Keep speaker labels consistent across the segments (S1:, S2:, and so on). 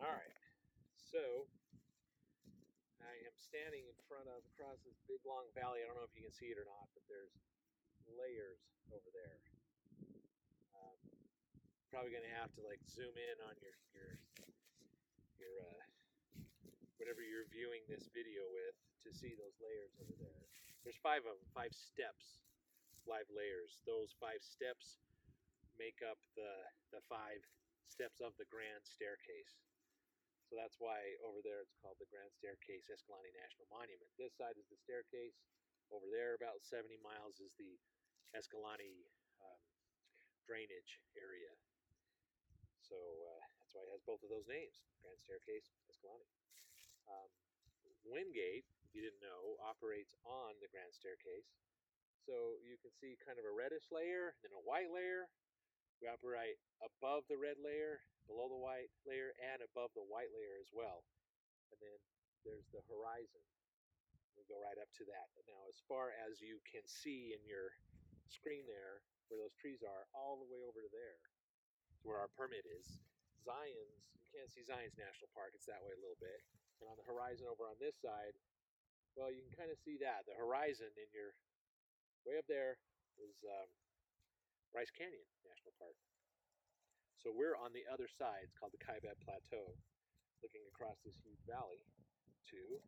S1: All right, so I am standing in front of across this big long valley. I don't know if you can see it or not, but there's layers over there. Um, probably gonna have to like zoom in on your your your uh, whatever you're viewing this video with to see those layers over there. There's five of them, five steps, five layers. Those five steps make up the the five steps of the grand staircase. So that's why over there it's called the Grand Staircase Escalante National Monument. This side is the staircase. Over there, about 70 miles, is the Escalante um, drainage area. So uh, that's why it has both of those names, Grand Staircase, Escalante. Um, Wingate, if you didn't know, operates on the Grand Staircase. So you can see kind of a reddish layer, and then a white layer. We operate above the red layer, below the white layer, and above the white layer as well. And then there's the horizon. We go right up to that. Now, as far as you can see in your screen there, where those trees are, all the way over to there, to where our permit is, Zion's, you can't see Zion's National Park, it's that way a little bit. And on the horizon over on this side, well, you can kind of see that. The horizon in your way up there is um, Bryce Canyon National Park. So we're on the other side. It's called the Kaibab Plateau, looking across this huge valley to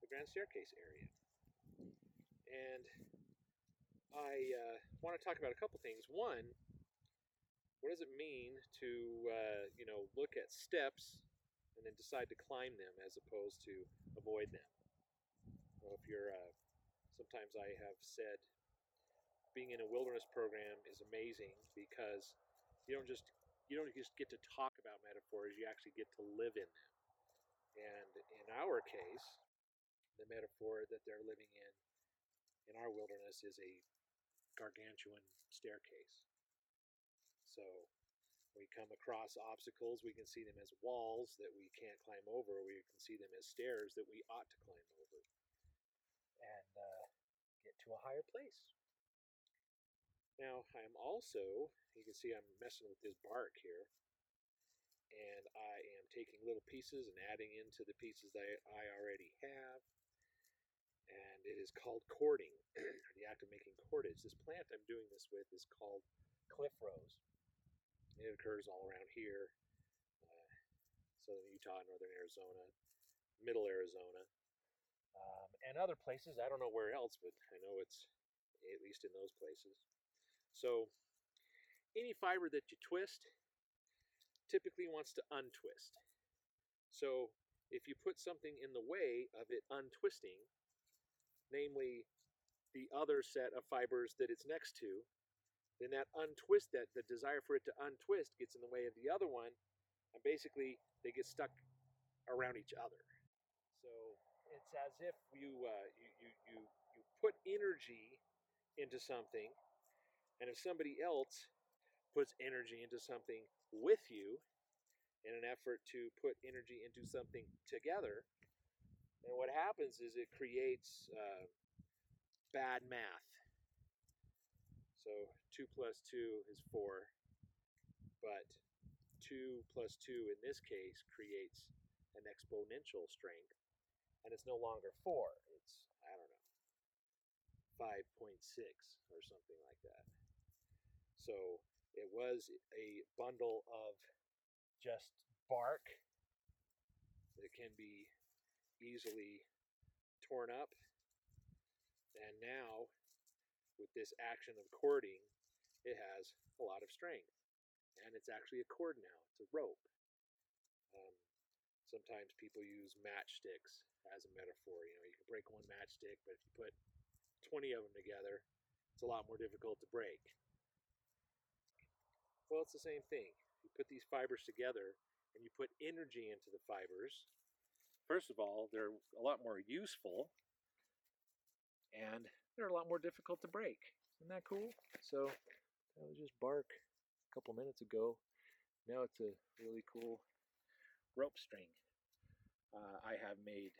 S1: the Grand Staircase area. And I uh, want to talk about a couple things. One, what does it mean to uh, you know look at steps and then decide to climb them as opposed to avoid them? Well, if you're uh, sometimes I have said being in a wilderness program is amazing because you don't just you don't just get to talk about metaphors, you actually get to live in them. And in our case, the metaphor that they're living in in our wilderness is a gargantuan staircase. So we come across obstacles, we can see them as walls that we can't climb over, we can see them as stairs that we ought to climb over and uh, get to a higher place. Now, I'm also, you can see I'm messing with this bark here, and I am taking little pieces and adding into the pieces that I already have, and it is called cording, the act of making cordage. This plant I'm doing this with is called cliff rose. It occurs all around here, uh, southern Utah, northern Arizona, middle Arizona, um, and other places. I don't know where else, but I know it's at least in those places. So any fiber that you twist typically wants to untwist. So if you put something in the way of it untwisting, namely the other set of fibers that it's next to, then that untwist that the desire for it to untwist gets in the way of the other one, and basically they get stuck around each other. So it's as if you uh, you, you you you put energy into something and if somebody else puts energy into something with you in an effort to put energy into something together, then what happens is it creates uh, bad math. So 2 plus 2 is 4, but 2 plus 2 in this case creates an exponential strength, and it's no longer 4. It's, 5.6 or something like that. So it was a bundle of just bark that can be easily torn up. And now, with this action of cording, it has a lot of strength. And it's actually a cord now, it's a rope. Um, sometimes people use matchsticks as a metaphor. You know, you can break one matchstick, but if you put 20 of them together, it's a lot more difficult to break. Well, it's the same thing. You put these fibers together and you put energy into the fibers. First of all, they're a lot more useful and they're a lot more difficult to break. Isn't that cool? So that was just bark a couple minutes ago. Now it's a really cool rope string. Uh, I have made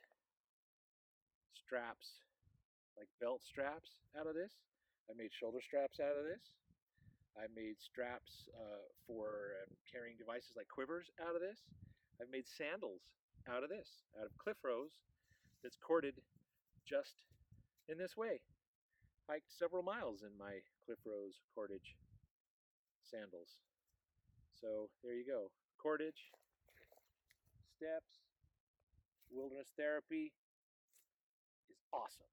S1: straps, like belt straps out of this. I made shoulder straps out of this. I made straps uh, for uh, carrying devices like quivers out of this. I've made sandals out of this, out of cliff rose that's corded just in this way. Hiked several miles in my cliff rose cordage sandals. So there you go. Cordage, steps, wilderness therapy is awesome.